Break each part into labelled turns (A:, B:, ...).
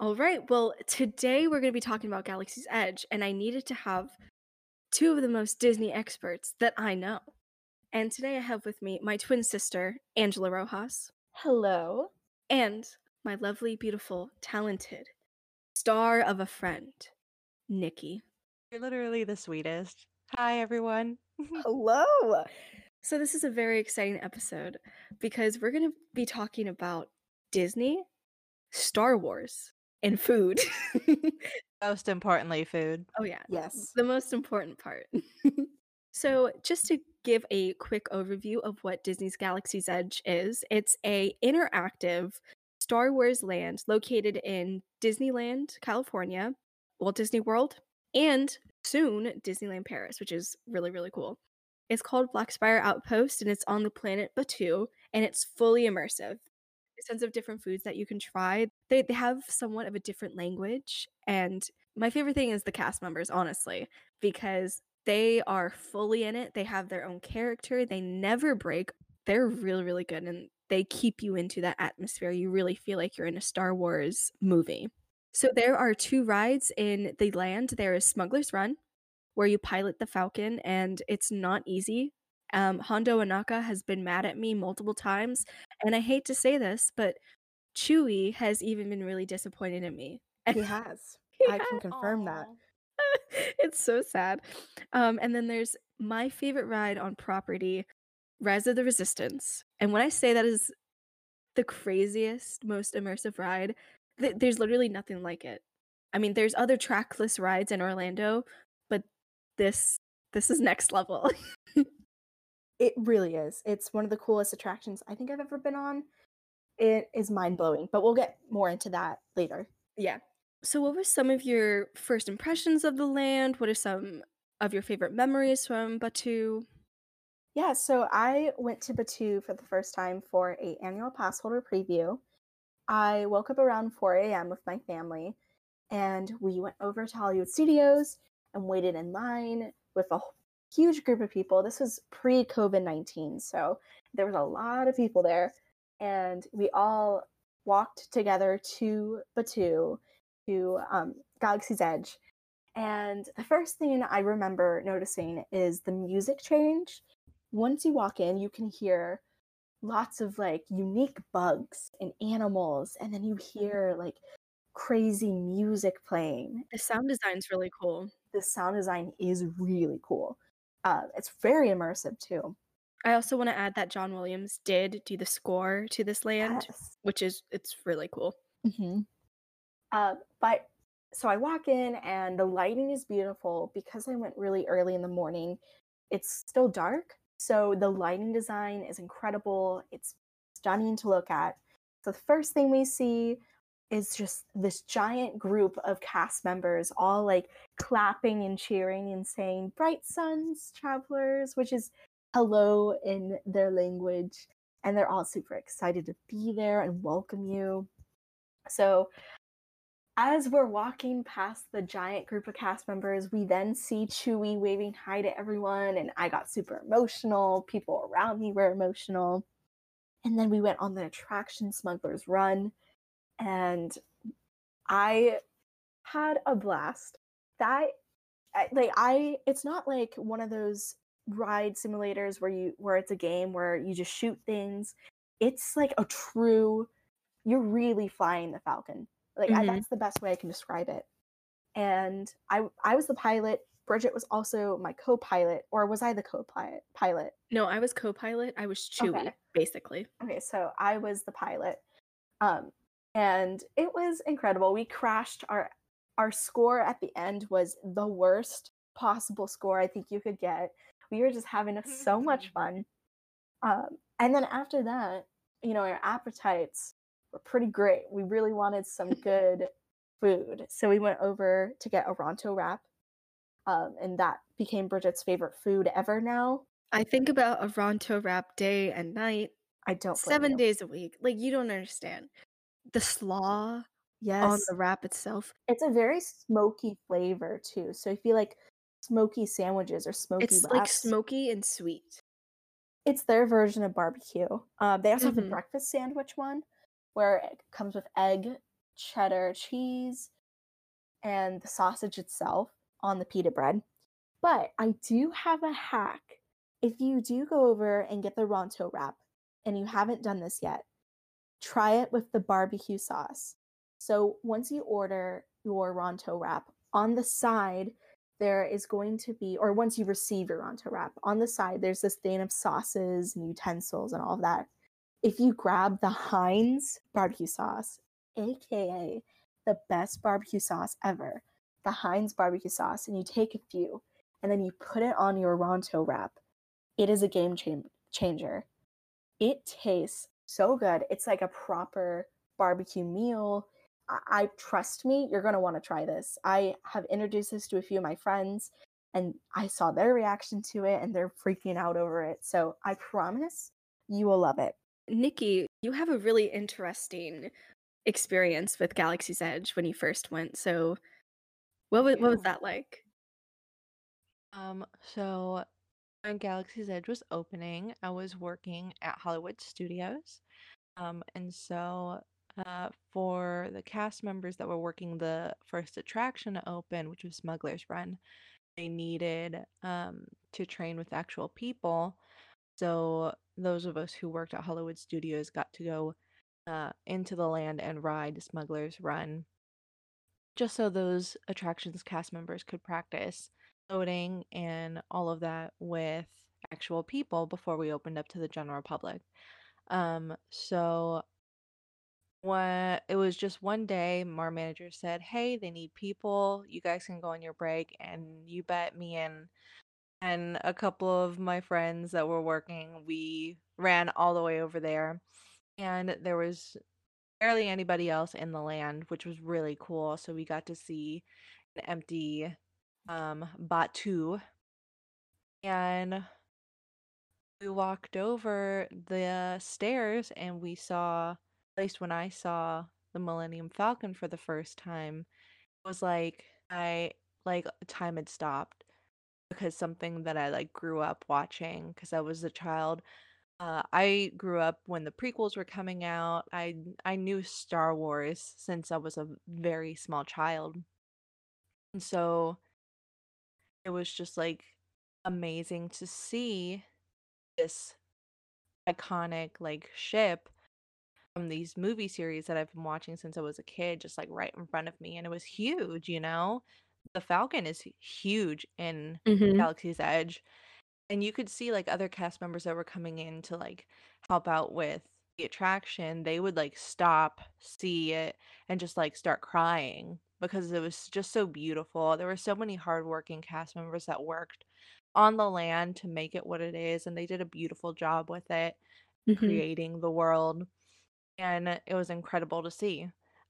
A: All right. Well, today we're going to be talking about Galaxy's Edge, and I needed to have two of the most Disney experts that I know. And today I have with me my twin sister, Angela Rojas,
B: Hello.
A: and my lovely, beautiful, talented star of a friend, Nikki.
C: You're literally the sweetest. Hi, everyone.
B: Hello.
A: So, this is a very exciting episode because we're going to be talking about Disney, Star Wars, and food.
C: Most importantly, food.
A: oh, yeah.
B: Yes.
A: the most important part. so, just to give a quick overview of what Disney's Galaxy's Edge is, it's a interactive Star Wars land located in Disneyland, California, Walt Disney World, and soon Disneyland Paris, which is really really cool. It's called Black Spire Outpost and it's on the planet Batuu and it's fully immersive. There's tons of different foods that you can try. They, they have somewhat of a different language and my favorite thing is the cast members, honestly, because they are fully in it. They have their own character. They never break. They're really, really good and they keep you into that atmosphere. You really feel like you're in a Star Wars movie. So there are two rides in the land. There is Smuggler's Run, where you pilot the Falcon, and it's not easy. Um, Hondo Ohnaka has been mad at me multiple times, and I hate to say this, but Chewie has even been really disappointed in me.
B: He has. I can confirm that.
A: it's so sad. Um, and then there's my favorite ride on property, Rise of the Resistance. And when I say that is the craziest, most immersive ride, th- there's literally nothing like it. I mean, there's other trackless rides in Orlando, but this this is next level.
B: It really is. It's one of the coolest attractions I think I've ever been on. It is mind blowing, but we'll get more into that later.
A: yeah. So, what were some of your first impressions of the land? What are some of your favorite memories from Batuu?
B: Yeah, so I went to Batuu for the first time for a annual pass holder preview. I woke up around 4 a.m. with my family, and we went over to Hollywood Studios and waited in line with a huge group of people. This was pre COVID 19, so there was a lot of people there, and we all walked together to Batuu, to um, Galaxy's Edge. And the first thing I remember noticing is the music change. Once you walk in, you can hear lots of like unique bugs and animals, and then you hear like crazy music playing.
A: The sound design's really cool.
B: The sound design is really cool. Uh, it's very immersive too.
A: I also want to add that John Williams did do the score to this land,
B: Yes.
A: which is it's really cool.
B: hmm Uh, but so I walk in and the lighting is beautiful because I went really early in the morning. It's still dark, so the lighting design is incredible. It's stunning to look at. So the first thing we see is just this giant group of cast members all like clapping and cheering and saying bright suns travelers which is hello in their language and they're all super excited to be there and welcome you so as we're walking past the giant group of cast members, we then see Chewie waving hi to everyone, and I got super emotional. People around me were emotional. And then we went on the attraction Smuggler's Run, and I had a blast. That like I it's not like one of those ride simulators where you where it's a game where you just shoot things. It's like a true you're really flying the Falcon. Like I,
A: Mhm.
B: that's the best way I can describe it. And I I was the pilot. Bridget was also my co-pilot, or was I the co-pilot? Pilot.
A: No, I was co-pilot. I was Chewie
B: Okay.
A: basically.
B: Okay, so I was the pilot. Um, and it was incredible. We crashed our our score at the end was the worst possible score I think you could get. We were just having so much fun. Um, and then after that, you know, our appetites were pretty great. We really wanted some good food. So we went over to get a Ronto wrap. Um, and that became Bridget's favorite food ever now.
A: I think about a Ronto wrap day and night,
B: I don't
A: seven
B: you.
A: days a week. Like you don't understand. The slaw
B: Yes.
A: on the wrap itself.
B: It's a very smoky flavor too. So if you like smoky sandwiches or smoky
A: It's like smoky and sweet.
B: it's their version of barbecue. Um, they also have
A: Mhm.
B: the breakfast sandwich one, where it comes with egg, cheddar cheese and the sausage itself on the pita bread. But I do have a hack. If you do go over and get the Ronto wrap and you haven't done this yet, try it with the barbecue sauce. So once you order your Ronto wrap, on the side, there is going to be, or once you receive your Ronto wrap, on the side, there's this thing of sauces and utensils and all of that. If you grab the Heinz barbecue sauce, aka the best barbecue sauce ever, the Heinz barbecue sauce, and you take a few and then you put it on your Ronto wrap, it is a game changer. It tastes so good. It's like a proper barbecue meal. I, I trust me, you're going to want to try this. I have introduced this to a few of my friends and I saw their reaction to it and they're freaking out over it. So I promise you will love it.
A: Nikki, you have a really interesting experience with Galaxy's Edge when you first went. So what was, what was that like?
C: Um, so when Galaxy's Edge was opening, I was working at Hollywood Studios. Um, and so uh, for the cast members that were working the first attraction to open, which was Smuggler's Run, they needed um, to train with actual people. So those of us who worked at Hollywood Studios got to go uh, into the land and ride Smuggler's Run, just so those attractions cast members could practice loading and all of that with actual people before we opened up to the general public. Um, so when it was just one day, our manager said, "Hey, they need people. You guys can go on your break." And you bet me and and a couple of my friends that were working, we ran all the way over there, and there was barely anybody else in the land, which was really cool. So we got to see an empty um Batuu and we walked over the stairs and we saw least when I saw the Millennium Falcon for the first time it was like I like time had stopped because something that I like grew up watching because I was a child uh, I grew up when the prequels were coming out. I I knew Star Wars since I was a very small child. And so it was just like amazing to see this iconic like ship from these movie series that I've been watching since I was a kid just like right in front of me and it was huge, you know? The Falcon is huge in
A: Mhm.
C: Galaxy's Edge and you could see like other cast members that were coming in to like help out with the attraction they would like stop see it and just like start crying because it was just so beautiful there were so many hardworking cast members that worked on the land to make it what it is and they did a beautiful job with it
A: Mhm.
C: creating the world and it was incredible to see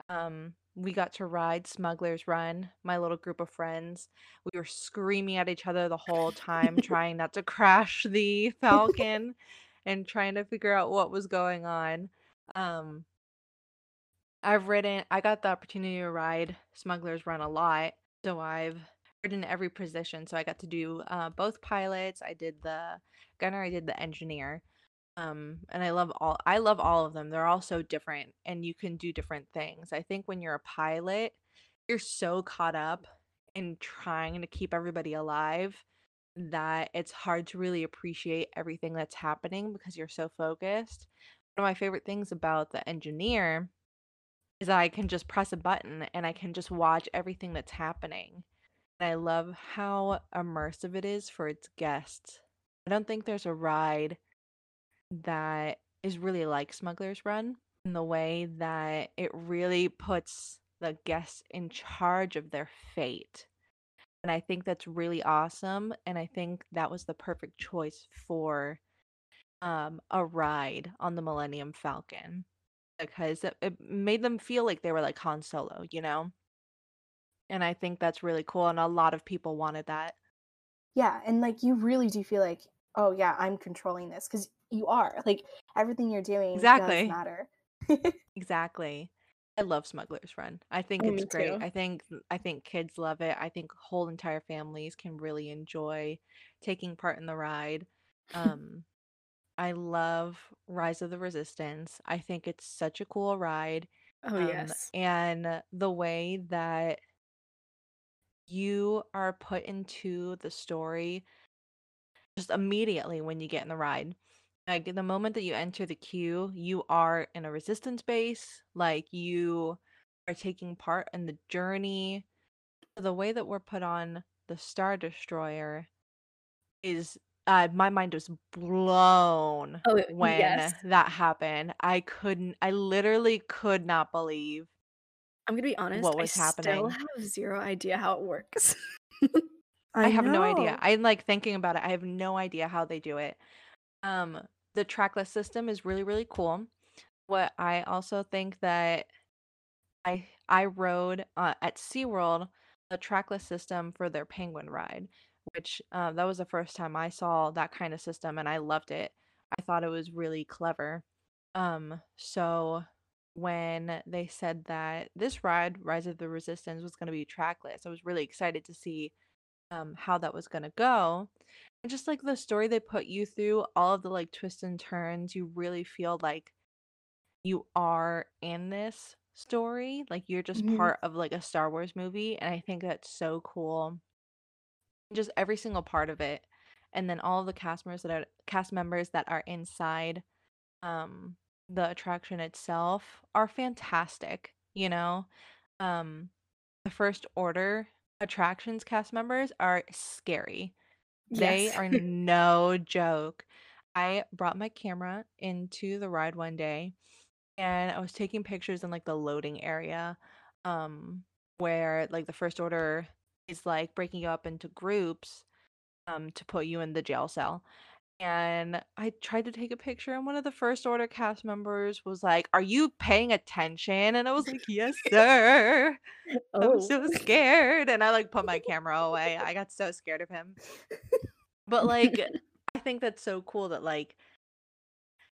C: um we got to ride Smuggler's Run, my little group of friends. We were screaming at each other the whole time, trying not to crash the Falcon and trying to figure out what was going on. Um, I've ridden, I got the opportunity to ride Smuggler's Run a lot. So I've ridden every position. So I got to do uh, both pilots. I did the gunner, I did the engineer. Um, and I love all I love all of them. They're all so different and you can do different things. I think when you're a pilot, you're so caught up in trying to keep everybody alive that it's hard to really appreciate everything that's happening because you're so focused. One of my favorite things about the engineer is that I can just press a button and I can just watch everything that's happening. And I love how immersive it is for its guests. I don't think there's a ride that is really like Smuggler's Run in the way that it really puts the guests in charge of their fate. And I think that's really awesome. And I think that was the perfect choice for um, a ride on the Millennium Falcon because it, it made them feel like they were like Han Solo, you know? And I think that's really cool. And a lot of people wanted that.
B: Yeah, and like you really do feel like, oh yeah, I'm controlling this because you are. Like everything you're doing does
C: Exactly.
B: matter.
C: Exactly. I love Smuggler's Run. I think
A: Oh,
C: it's great.
A: too.
C: I think I think kids love it. I think whole entire families can really enjoy taking part in the ride. Um, I love Rise of the Resistance. I think it's such a cool ride.
A: Oh,
C: Um,
A: yes.
C: and the way that you are put into the story just immediately when you get in the ride. Like the moment that you enter the queue, you are in a resistance base, like you are taking part in the journey. The way that we're put on the Star Destroyer is uh my mind was blown
A: Oh, yes.
C: when that happened. I couldn't I literally could not believe
A: I'm gonna be honest,
C: what was
A: I
C: was
A: still have zero idea how it works.
C: I
B: I
C: have no idea. I'm like thinking about it. I have no idea how they do it. Um, the trackless system is really, really cool. What I also think that I I rode uh, at SeaWorld the trackless system for their penguin ride, which uh, that was the first time I saw that kind of system and I loved it. I thought it was really clever. Um, so when they said that this ride, Rise of the Resistance, was going to be trackless, I was really excited to see um how that was going to go. And just like the story they put you through, all of the like twists and turns, you really feel like you are in this story. Like you're just
B: Mhm.
C: part of like a Star Wars movie. And I think that's so cool. Just every single part of it. And then all of the cast members that are cast members that are inside um the attraction itself are fantastic, you know? Um the first order attractions cast members are scary. They are no joke. I brought my camera into the ride one day and I was taking pictures in like the loading area, um, where like the first order is like breaking you up into groups, um, to put you in the jail cell. And I tried to take a picture, and one of the first order cast members was like, Are you paying attention? And I was like, Yes, sir. I'm
A: Oh.
C: so scared. And I like put my camera away. I got so scared of him. But like, I think that's so cool that like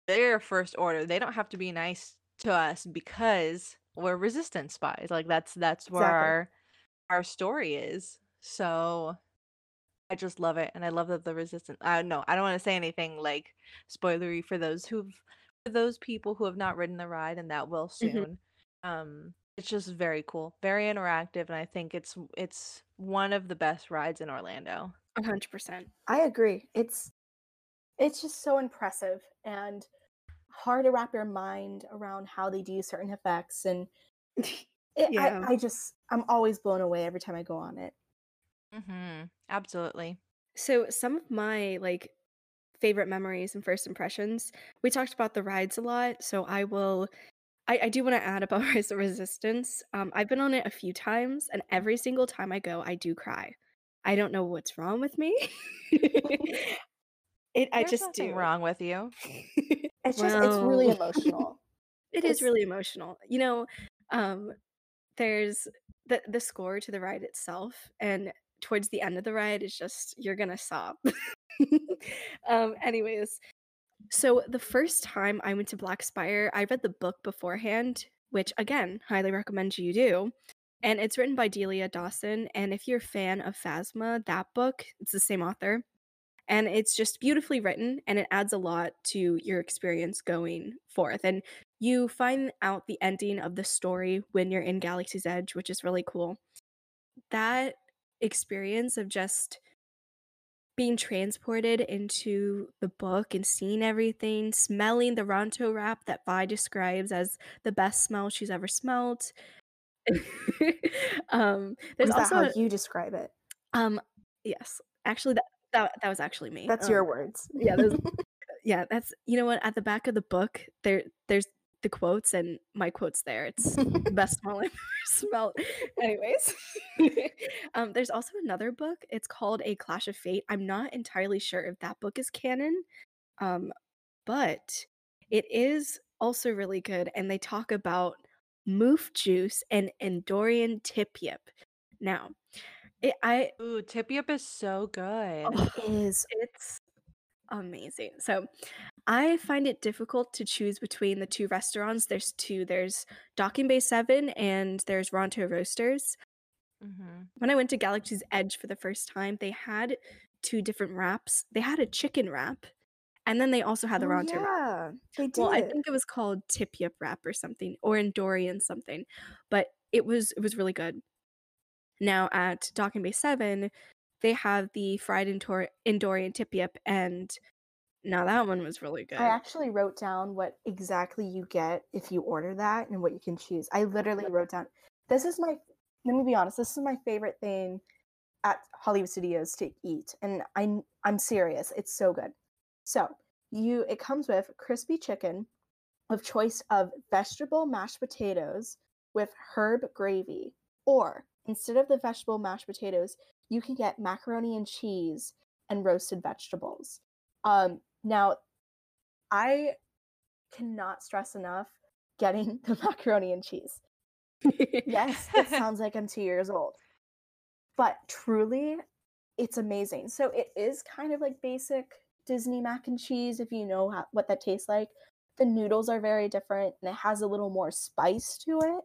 C: they're first order. They don't have to be nice to us because we're resistance spies. Like that's that's where
B: Exactly.
C: our our story is. So I just love it, and I love that the resistance. Uh, no, I don't want to say anything like spoilery for those who've for those people who have not ridden the ride, and that will
A: Mhm.
C: soon. Um, it's just very cool, very interactive, and I think it's it's one of the best rides in Orlando.
A: 100%.
B: I agree. It's it's just so impressive and hard to wrap your mind around how they do certain effects and it, I, I just I'm always blown away every time I go on it.
C: Mm-hmm. Absolutely.
A: So some of my, like, favorite memories and first impressions we talked about the rides a lot, so I will I I do wanna add about Rise of Resistance. Um, I've been on it a few times, and every single time I go, I do cry. I don't know what's wrong with me. It I just
C: nothing
A: do.
C: wrong with you.
B: It's just it's really emotional.
A: it is
B: It's
A: really emotional. You know, um, there's the the score to the ride itself, and towards the end of the ride, it's just you're gonna sob. Um, anyways, so the first time I went to Black Spire, I read the book beforehand, which again, highly recommend you do. And it's written by Delilah Dawson. And if you're a fan of Phasma, that book, it's the same author. And it's just beautifully written and it adds a lot to your experience going forth. And you find out the ending of the story when you're in Galaxy's Edge, which is really cool. That experience of just being transported into the book and seeing everything, smelling the Ronto wrap that Vi describes as the best smell she's ever smelled. um, there's
B: how
A: also
B: you describe it?
A: um yes, actually that that, that was actually me.
B: That's
A: Um,
B: your words.
A: yeah, yeah, that's you know what at the back of the book there there's the quotes and my quotes there. It's the best smell I've ever smelled. Anyways, um, there's also another book. It's called A Crash of Fate. I'm not entirely sure if that book is canon, um, but it is also really good. And they talk about moof juice and Endorian tip yip. Now, it, I
C: Ooh, Tip Yip is so good.
B: it is.
A: it's amazing. So I find it difficult to choose between the two restaurants. There's two. There's Docking Bay 7 and there's Ronto Roasters.
C: hmm
A: When I went to Galaxy's Edge for the first time, they had two different wraps. They had a chicken wrap And then they also had the
B: Oh,
A: Ronto wrap.
B: yeah, they
A: Well, I think it was called Tip Yip wrap or something, or Endorian something, but it was it was really good. Now at Docking Bay 7, they have the fried Endor Endorian Tip Yip, and now that one was really good.
B: I actually wrote down what exactly you get if you order that and what you can choose. I literally wrote down this is my let me be honest, this is my favorite thing at Hollywood Studios to eat. And I'm I'm serious. It's so good. So you it comes with crispy chicken of choice of vegetable mashed potatoes with herb gravy. Or instead of the vegetable mashed potatoes, you can get macaroni and cheese and roasted vegetables. Um now I cannot stress enough getting the macaroni and cheese. Yes, it sounds like I'm two years old. But truly, it's amazing. So it is kind of like basic Disney mac and cheese if you know how, what that tastes like. The noodles are very different and it has a little more spice to it.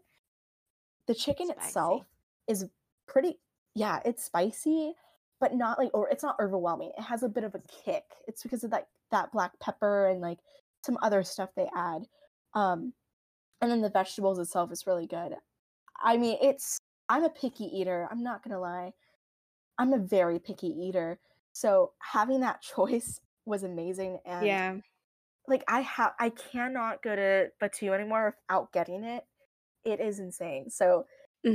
B: The chicken itself is pretty, yeah, it's spicy, but not like, or it's not overwhelming. It has a bit of a kick. It's because of that that black pepper and like some other stuff they add. Um, and then the vegetables itself is really good. I mean, it's I'm a picky eater. I'm not gonna lie. I'm a very picky eater. So having that choice was amazing. And
A: Yeah.
B: like I have I cannot go to Batuu anymore without getting it. It is insane. So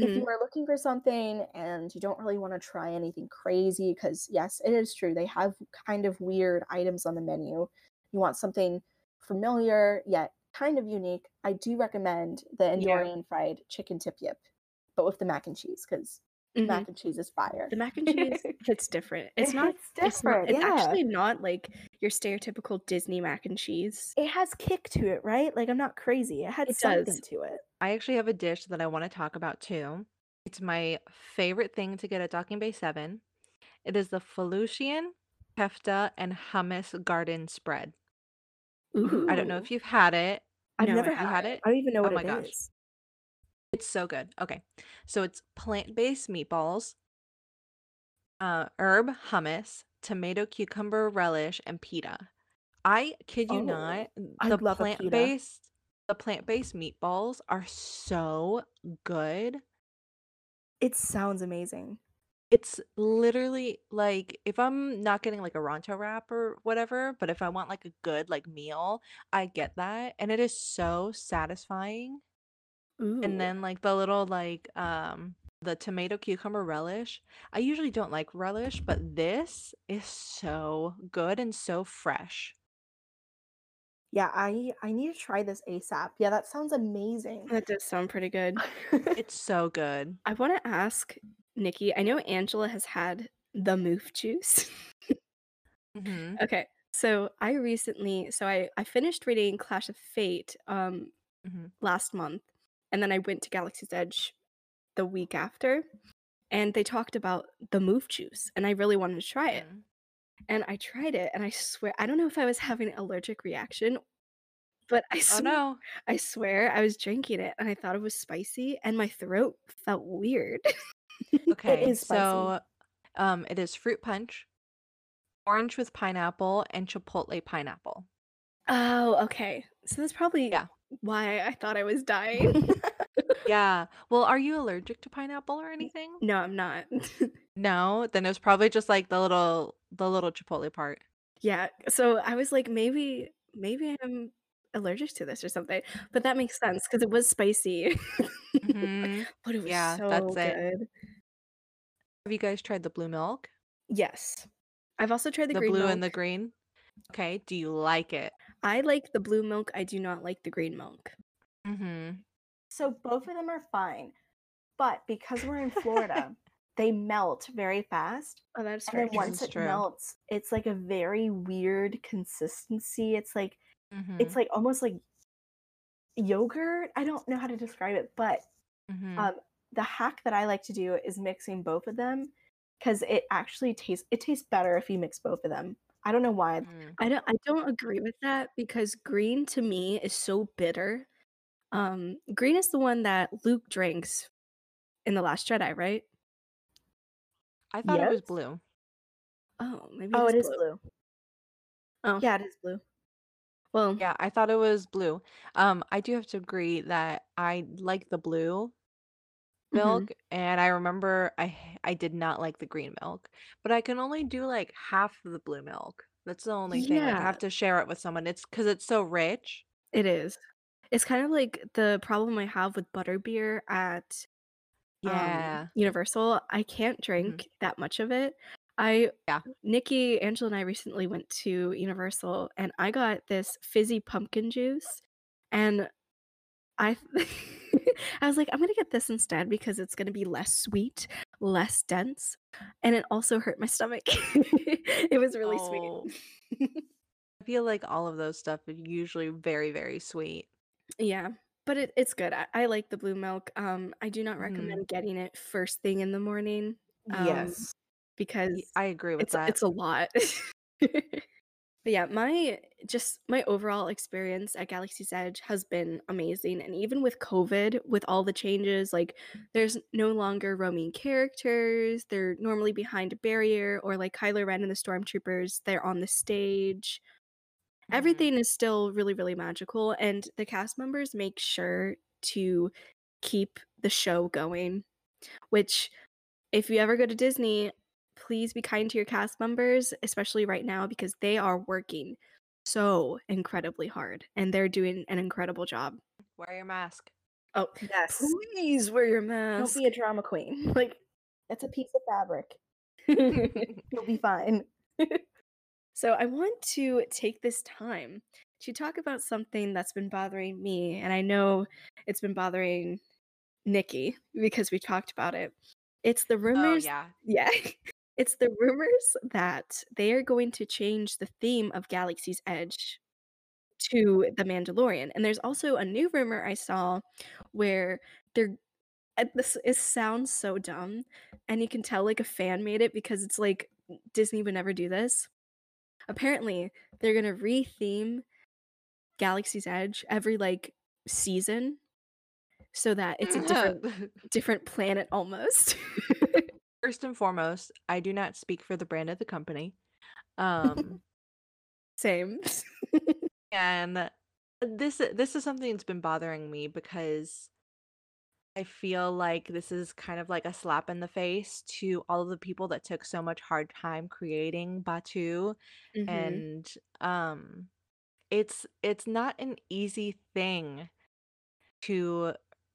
B: if
A: Mhm.
B: you are looking for something and you don't really want to try anything crazy, because yes, it is true, they have kind of weird items on the menu. You want something familiar yet kind of unique. I do recommend the
A: Yeah.
B: Endorian fried chicken tip yip, but with the mac and cheese, because
A: Mhm.
B: mac and cheese is fire.
A: The mac and cheese it's different. It's not
B: It's
A: it's not
B: different,
A: it's
B: yeah.
A: actually not like your stereotypical Disney mac and cheese.
B: It has kick to it, right? Like I'm not crazy. It had
A: It
B: something
A: does.
B: to it.
C: I actually have a dish that I want to talk about too. It's my favorite thing to get at Docking Bay 7. It is the Felucian, kefta, and hummus garden spread.
A: Ooh.
C: I don't know if you've had it.
B: I've
A: No,
B: never had,
C: had
B: it.
C: it?
B: I don't even know
C: Oh
B: what
C: my
B: it
C: gosh.
B: is.
C: It's so good. Okay. So it's plant-based meatballs, uh, herb hummus, tomato cucumber relish, and pita. I kid you
B: Oh,
C: not,
B: I
C: the
B: pita.
C: plant-based the plant-based meatballs are so good.
B: It sounds amazing.
C: It's literally like if I'm not getting like a Ronto wrap or whatever, but if I want like a good like meal, I get that and it is so satisfying.
A: Ooh.
C: And then like the little like um the tomato cucumber relish. I usually don't like relish, but this is so good and so fresh.
B: Yeah, I I need to try this ASAP. Yeah, that sounds amazing.
A: that does sound pretty good.
C: It's so good.
A: I want to ask Nikki. I know Angela has had the moof juice.
C: hmm
A: okay, so I recently, so I I finished reading Crash of Fate um
C: hmm
A: last month, and then I went to Galaxy's Edge the week after, and they talked about the moof juice, and I really wanted to try it. And I tried it, and I swear I don't know if I was having an allergic reaction, but I
C: Oh
A: swear
C: no.
A: I swear I was drinking it, and I thought it was spicy, and my throat felt weird.
C: Okay, so um it is fruit punch, orange with pineapple, and chipotle pineapple.
A: Oh, okay. So that's probably
C: Yeah.
A: Why I thought I was dying.
C: Yeah. Well, are you allergic to pineapple or anything?
A: no, I'm not.
C: No, then it was probably just like the little the little chipotle part.
A: yeah. So I was like, maybe, maybe I'm allergic to this or something. But that makes sense because it was spicy.
C: hmm
A: but it was
C: Yeah,
A: so
C: that's it.
A: good.
C: Have you guys tried the blue milk?
A: Yes. I've also tried the,
C: The blue
A: milk.
C: and the green? Okay, do you like it?
A: I like the blue milk. I do not like the green milk.
C: Mm-hmm.
B: So both of them are fine. But because we're in Florida, they melt very fast.
A: Oh, that's
B: And
A: very
B: then once
C: That's
B: it
C: true.
B: melts, it's like a very weird consistency. It's like
C: Mm-hmm.
B: it's like almost like yogurt. I don't know how to describe it, but
C: mm-hmm.
B: um the hack that I like to do is mixing both of them because it actually tastes it tastes better if you mix both of them. I don't know why.
C: Mm.
A: I don't I don't agree with that because green to me is so bitter. Um green is the one that Luke drinks in the last Jedi, right?
C: I thought it was blue.
A: Oh, maybe
B: Oh,
A: it
B: it
A: is blue.
B: blue.
A: Oh,
B: Yeah, it is blue.
A: well,
C: Yeah, I thought it was blue. Um, I do have to agree that I like the blue milk, and I remember I I did not like the green milk, but I can only do like half of the blue milk. That's the only thing. Like I
A: Yeah,
C: have to share it with someone. It's because it's so rich.
A: it is. It's kind of like the problem I have with butterbeer at um
C: Yeah.
A: Universal. I can't
C: hmm
A: drink that much of it. I
C: Yeah.
A: Nikki, Angela, and I recently went to Universal and I got this fizzy pumpkin juice and I I was like, I'm gonna get this instead because it's gonna be less sweet, less dense, and it also hurt my stomach. It was really
C: Oh,
A: sweet.
C: I feel like all of those stuff are usually very, very sweet.
A: Yeah, but it, it's good. I, I like the blue milk. Um, I do not
C: hmm
A: recommend getting it first thing in the morning, um,
B: Yes.
A: because
C: I agree with
A: it's
C: that.
A: it's a lot. But yeah, my just my overall experience at Galaxy's Edge has been amazing. And even with COVID, with all the changes, like there's no longer roaming characters. They're normally behind a barrier, or like Kylo Ren and the Stormtroopers, they're on the stage.
C: hmm
A: Everything is still really, really magical. And the cast members make sure to keep the show going, which if you ever go to Disney, please be kind to your cast members, especially right now because they are working so incredibly hard and they're doing an incredible job.
C: Wear your mask.
A: Oh,
B: Yes.
A: please wear your mask.
B: Don't
A: mask.
B: be a drama queen. Like, it's a piece of fabric. You'll be fine.
A: so, I want to take this time to talk about something that's been bothering me, and I know it's been bothering Nikki because we talked about it. It's the
C: Oh
A: rumors
C: yeah.
A: yeah. It's the rumors that they are going to change the theme of Galaxy's Edge to The Mandalorian. And there's also a new rumor I saw where they're uh, this it sounds so dumb and you can tell like a fan made it because it's like Disney would never do this. Apparently, they're going to re-theme Galaxy's Edge every like season so that it's a different different planet almost.
C: First and foremost, I do not speak for the brand of the company. Um,
A: Same.
C: and this this is something that's been bothering me because I feel like this is kind of like a slap in the face to all of the people that took so much hard time creating Batuu
A: Mhm.
C: and um it's it's not an easy thing to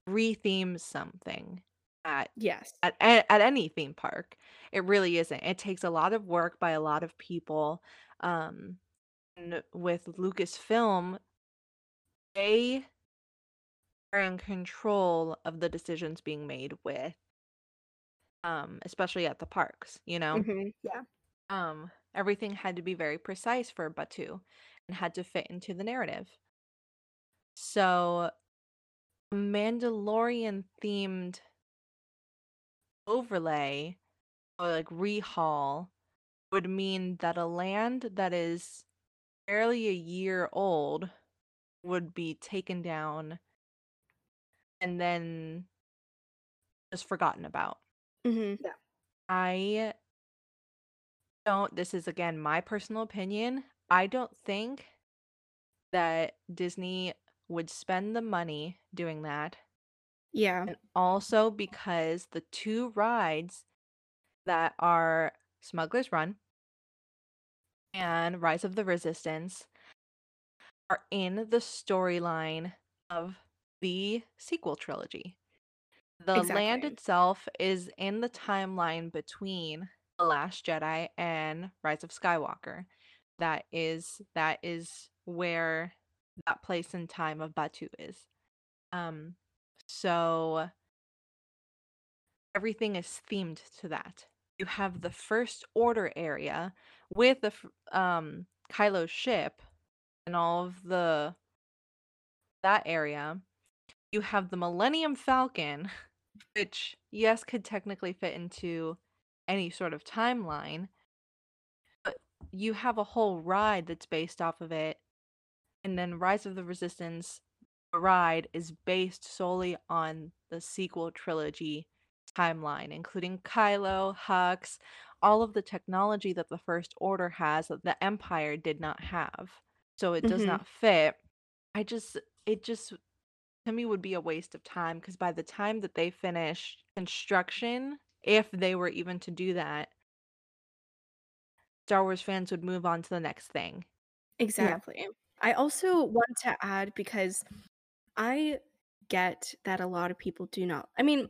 C: retheme something at
A: Yes.
C: at a- at any theme park. It really isn't. It takes a lot of work by a lot of people. Um, and with Lucasfilm, they are in control of the decisions being made with, um, especially at the parks. You know,
A: Mhm. Yeah.
C: um, everything had to be very precise for Batuu and had to fit into the narrative. So, Mandalorian themed overlay or like rehaul would mean that a land that is barely a year old would be taken down and then just forgotten about.
A: Mhm.
C: I don't, this is again my personal opinion. I don't think that Disney would spend the money doing that.
A: Yeah.
C: And also because the two rides that are Smuggler's Run and Rise of the Resistance are in the storyline of the sequel trilogy. The land itself is in the timeline between The Last Jedi and Rise of Skywalker. That is that is where that place and time of Batuu is. Um so everything is themed to that. You have the first order area with the um Kylo's ship and all of the that area. You have the Millennium Falcon, which yes could technically fit into any sort of timeline, but you have a whole ride that's based off of it. And then Rise of the Resistance ride is based solely on the sequel trilogy timeline, including Kylo, Hux, all of the technology that the First Order has that the Empire did not have. So it does
A: Mhm.
C: not fit. I just, it just, to me, would be a waste of time because by the time that they finish construction, if they were even to do that, Star Wars fans would move on to the next thing.
A: Exactly. I also want to add because I get that a lot of people do not. I mean,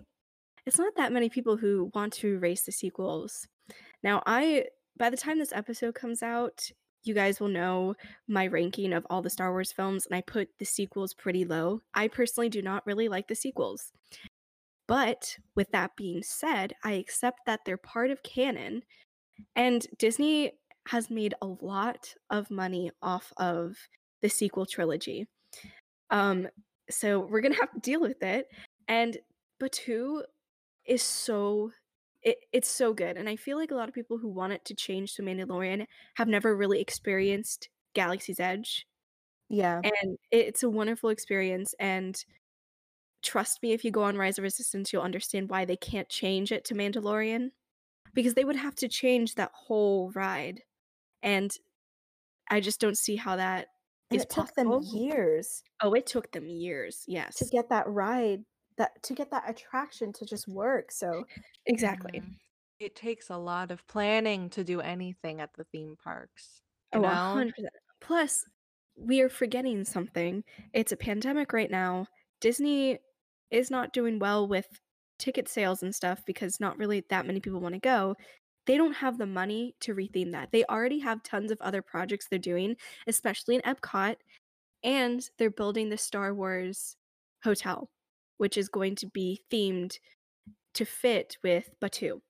A: it's not that many people who want to erase the sequels. Now, I by the time this episode comes out, you guys will know my ranking of all the Star Wars films, and I put the sequels pretty low. I personally do not really like the sequels. But with that being said, I accept that they're part of canon, and Disney has made a lot of money off of the sequel trilogy. Um, so we're gonna have to deal with it. And Batuu is so it, it's so good. And I feel like a lot of people who want it to change to Mandalorian have never really experienced Galaxy's Edge.
B: Yeah.
A: And it's a wonderful experience. And trust me, if you go on Rise of Resistance, you'll understand why they can't change it to Mandalorian. Because they would have to change that whole ride. And I just don't see how that
B: And
A: is
B: it took
A: possible.
B: them years
A: Oh, it took them years. Yes.
B: to get that ride, that to get that attraction to just work. So
A: exactly.
C: Mhm. It takes a lot of planning to do anything at the theme parks. You
A: Oh,
C: know?
A: hundred percent. Plus, we are forgetting something. It's a pandemic right now. Disney is not doing well with ticket sales and stuff because not really that many people want to go. They don't have the money to retheme that. They already have tons of other projects they're doing, especially in Epcot, and they're building the Star Wars hotel, which is going to be themed to fit with Batuu.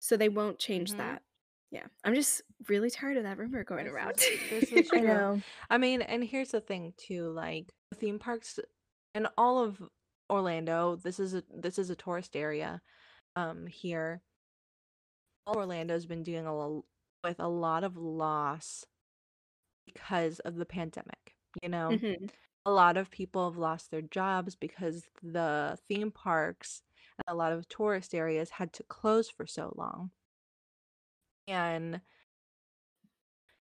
A: So they won't change
C: Mhm.
A: that. Yeah. I'm just really tired of that rumor going
C: This
A: around.
C: is- this is
B: I know.
C: I mean, and here's the thing too, like theme parks and all of Orlando, this is a this is a tourist area um here. Orlando's been dealing a with a lot of loss because of the pandemic, you know?
A: Mhm.
C: a lot of people have lost their jobs because the theme parks and a lot of tourist areas had to close for so long. And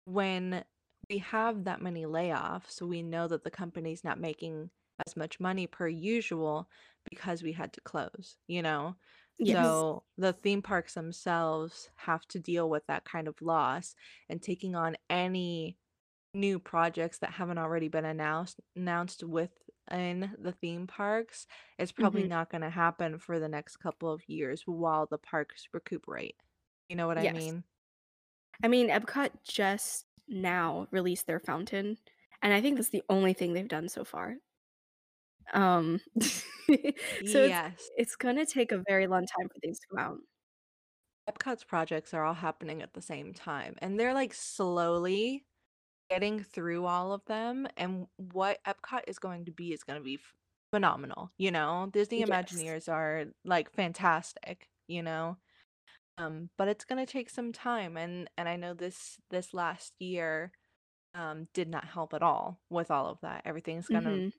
C: when we have that many layoffs, we know that the company's not making as much money per usual because we had to close, you know?
A: Yes.
C: So the theme parks themselves have to deal with that kind of loss and taking on any new projects that haven't already been announced announced within the theme parks is probably
A: Mhm.
C: not going to happen for the next couple of years while the parks recuperate. You know what I
A: Yes.
C: mean?
A: I mean, Epcot just now released their fountain, and I think that's the only thing they've done so far. Um, so it's
C: yes.
A: it's gonna take a very long time for things to come out.
C: Epcot's projects are all happening at the same time and they're like slowly getting through all of them and what Epcot is going to be is going to be f- phenomenal, you know? Disney
A: Yes.
C: Imagineers are like fantastic, you know? Um but it's going to take some time and and I know this this last year um did not help at all with all of that. Everything's going to
A: Mhm.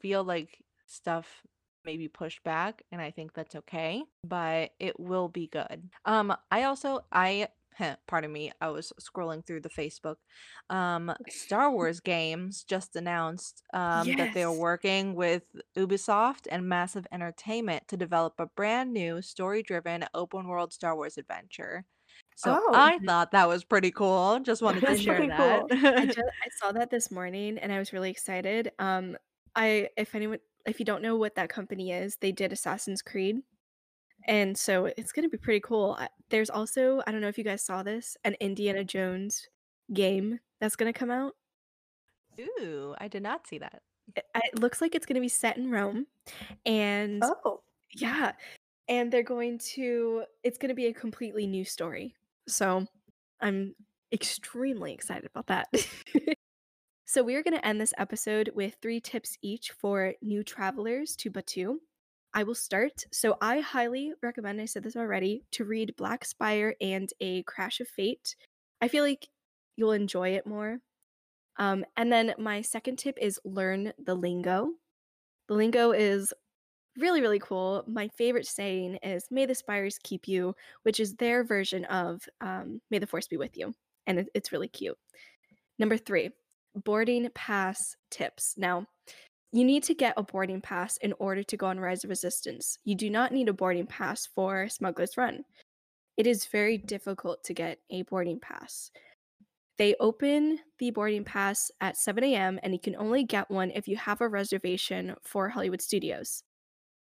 C: Feel like stuff maybe pushed back and I think that's okay, but it will be good. Um I also I pardon me, I was scrolling through the Facebook. Um Star Wars Games just announced um that they're working with Ubisoft and Massive Entertainment to develop a brand new story-driven open world Star Wars adventure. So
B: Oh.
C: I thought that was pretty cool. Just wanted to share that.
B: cool.
A: I just I saw that this morning and I was really excited. Um, I if anyone if you don't know what that company is, they did Assassin's Creed, and so it's gonna be pretty cool. There's also I don't know if you guys saw this, an Indiana Jones game that's gonna come out.
C: Ooh, I did not see that.
A: It, it looks like it's gonna be set in Rome, and
B: Oh.
A: yeah, and they're going to it's gonna be a completely new story. So I'm extremely excited about that. so we are going to end this episode with three tips each for new travelers to Batuu. I will start. So I highly recommend, I said this already, to read Black Spire and A Crash of Fate. I feel like you'll enjoy it more. Um, and then my second tip is learn the lingo. The lingo is really, really cool. My favorite saying is "May the spires keep you," which is their version of um, "May the force be with you," and it, it's really cute. Number three, boarding pass tips. Now, you need to get a boarding pass in order to go on Rise of Resistance. You do not need a boarding pass for Smuggler's Run. It is very difficult to get a boarding pass. They open the boarding pass at 7 a.m., and you can only get one if you have a reservation for Hollywood Studios.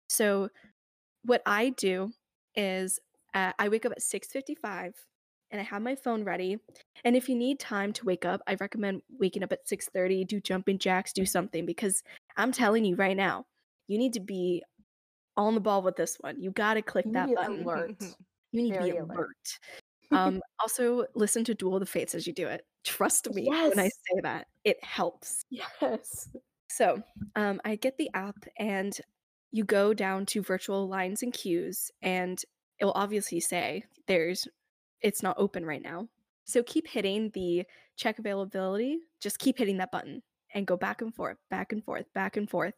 A: So, what I do is uh, I wake up at 6:55 and I have my phone ready. And if you need time to wake up, I recommend waking up at 6:30, do jumping jacks, do something because I'm telling you right now, you need to be on the ball with this one. You got to click that button.
B: alert.
A: You need to be
B: alert.
A: alert. Um, also, listen to Duel of the Fates as you do it. Trust me when I say that. It helps.
B: Yes.
A: So, um, I get the app and you go down to virtual lines and queues, and it will obviously say there's it's not open right now. So keep hitting the check availability. Just keep hitting that button and go back and forth, back and forth, back and forth.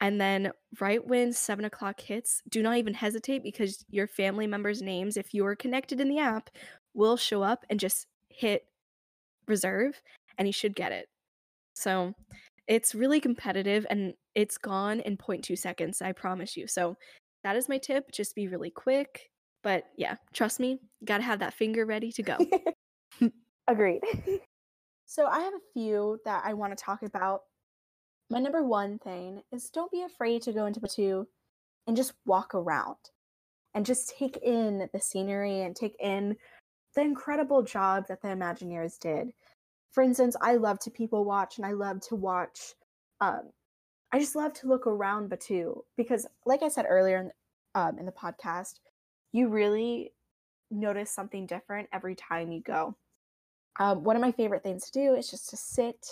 A: And then right when seven o'clock hits, do not even hesitate because your family members' names, if you are connected in the app, will show up and just hit reserve and you should get it. So it's really competitive and it's gone in 0.2 seconds, I promise you. So that is my tip. Just be really quick. But yeah, trust me, gotta have that finger ready to go.
B: Agreed. so I have a few that I want to talk about. My number one thing is don't be afraid to go into Batuu and just walk around and just take in the scenery and take in the incredible job that the Imagineers did. For instance, I love to people watch and I love to watch um I just love to look around Batuu because like I said earlier in, um, in the podcast, you really notice something different every time you go. Um, one of my favorite things to do is just to sit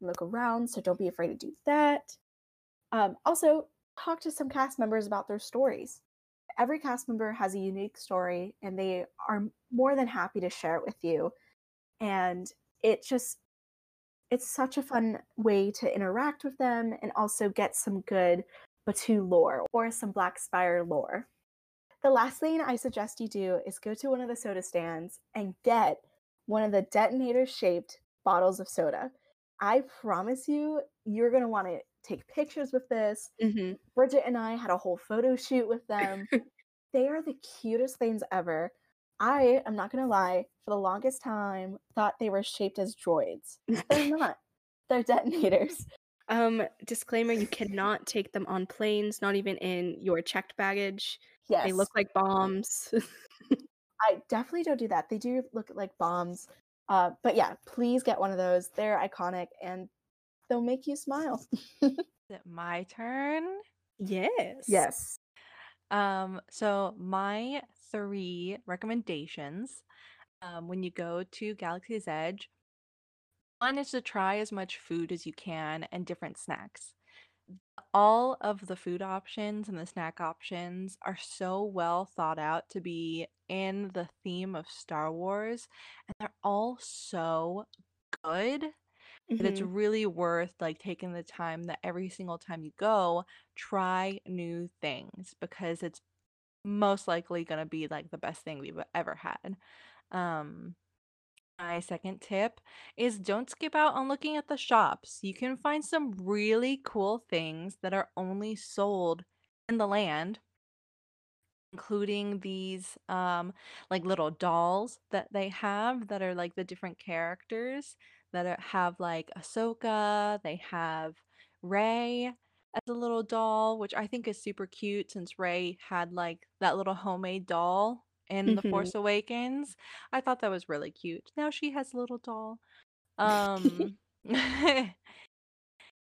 B: and look around, so don't be afraid to do that. Um, also, talk to some cast members about their stories. Every cast member has a unique story, and they are more than happy to share it with you. And it just, it's such a fun way to interact with them and also get some good Batuu lore or some Black Spire lore. The last thing I suggest you do is go to one of the soda stands and get one of the detonator shaped bottles of soda. I promise you, you're going to want to take pictures with this.
A: hmm
B: Bridget and I had a whole photo shoot with them. they are the cutest things ever. I am not going to lie, for the longest time, thought they were shaped as droids. They're not, they're detonators.
A: Um, disclaimer: You cannot take them on planes, not even in your checked baggage.
B: Yes.
A: They look like bombs.
B: I definitely don't do that. They do look like bombs. Uh, but yeah, please get one of those. They're iconic and they'll make you smile.
C: Is it my turn?
A: yes.
B: yes.
C: Um, so my three recommendations um, when you go to Galaxy's Edge, one is to try as much food as you can and different snacks. All of the food options and the snack options are so well thought out to be in the theme of Star Wars, and they're all so good that it's
A: Mhm.
C: really worth like taking the time that every single time you go, try new things because it's most likely going to be like the best thing we've ever had. Um my second tip is don't skip out on looking at the shops. You can find some really cool things that are only sold in the land including these um like little dolls that they have that are like the different characters that are, have like Ahsoka, they have Rey as a little doll, which I think is super cute since Rey had like that little homemade doll in The
A: Mhm.
C: Force Awakens. I thought that was really cute. Now she has a little doll. Um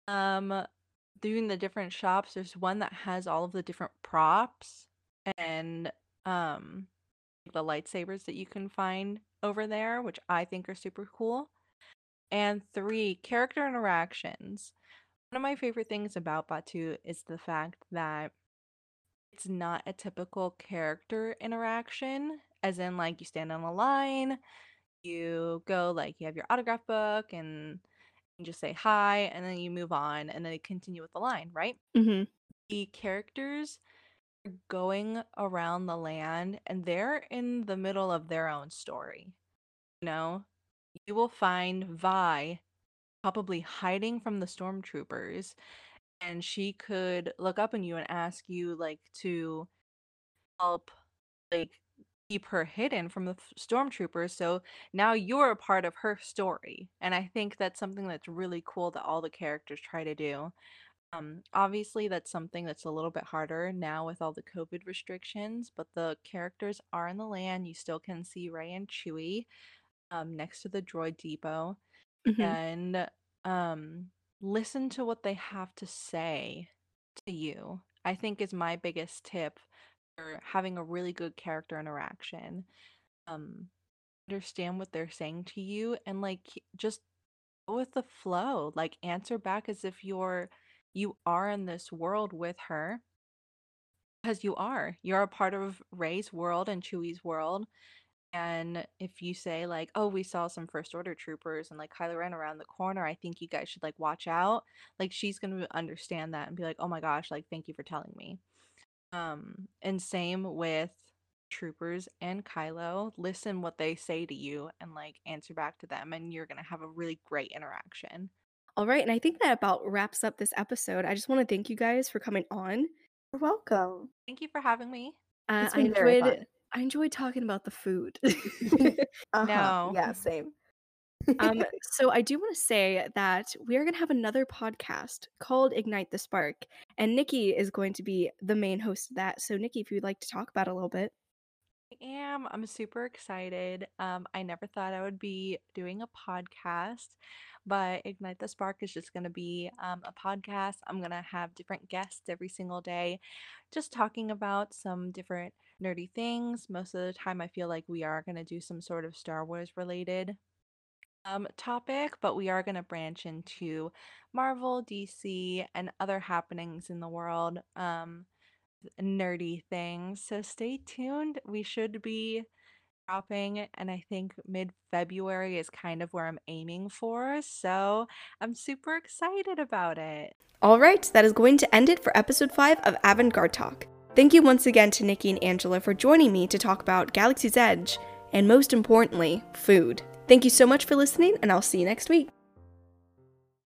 C: um doing the different shops, there's one that has all of the different props and um the lightsabers that you can find over there, which I think are super cool. And three, character interactions. One of my favorite things about Batuu is the fact that it's not a typical character interaction, as in like you stand on a line, you go like you have your autograph book and you just say hi and then you move on and then you continue with the line, right?
A: Mhm.
C: the characters are going around the land and they're in the middle of their own story. You know, you will find Vi probably hiding from the stormtroopers and she could look up on you and ask you like to help like keep her hidden from the stormtroopers so now you're a part of her story and i think that's something that's really cool that all the characters try to do um obviously that's something that's a little bit harder now with all the covid restrictions but the characters are in the land you still can see Rey and chewie um next to the droid depot
A: Mhm.
C: and um listen to what they have to say to you i think is my biggest tip for having a really good character interaction um understand what they're saying to you and like just go with the flow like answer back as if you're you are in this world with her because you are. You're a part of Rey's world and chewie's world and if you say like, "Oh, we saw some first order troopers and like Kylo Ren around the corner, I think you guys should like watch out." Like she's going to understand that and be like, "Oh my gosh, like thank you for telling me." Um and same with troopers and Kylo, listen what they say to you and like answer back to them and you're going to have a really great interaction.
A: All right, and I think that about wraps up this episode. I just want to thank you guys for coming on.
B: You're welcome.
C: Thank you for having me.
A: Uh,
B: It's
A: I
B: been very
A: enjoyed
B: fun.
A: I enjoy talking about the food.
B: Uh-huh.
C: No.
B: Yeah, same.
A: um, so I do want to say that we are going to have another podcast called Ignite the Spark, and Nikki is going to be the main host of that. So Nikki, if you'd like to talk about it a little bit.
C: I am. I'm super excited. Um, I never thought I would be doing a podcast, but Ignite the Spark is just going to be um, a podcast. I'm going to have different guests every single day, just talking about some different nerdy things. Most of the time, I feel like we are going to do some sort of Star Wars related um, topic, but we are going to branch into Marvel, DC, and other happenings in the world. Um, nerdy things. So stay tuned. We should be dropping, and I think mid February is kind of where I'm aiming for. So I'm super excited about it.
A: All right, that is going to end it for episode 5 of Avant Garde Talk. Thank you once again to Nikki and Angela for joining me to talk about Galaxy's Edge, and most importantly, food. Thank you so much for listening, and I'll see you next week.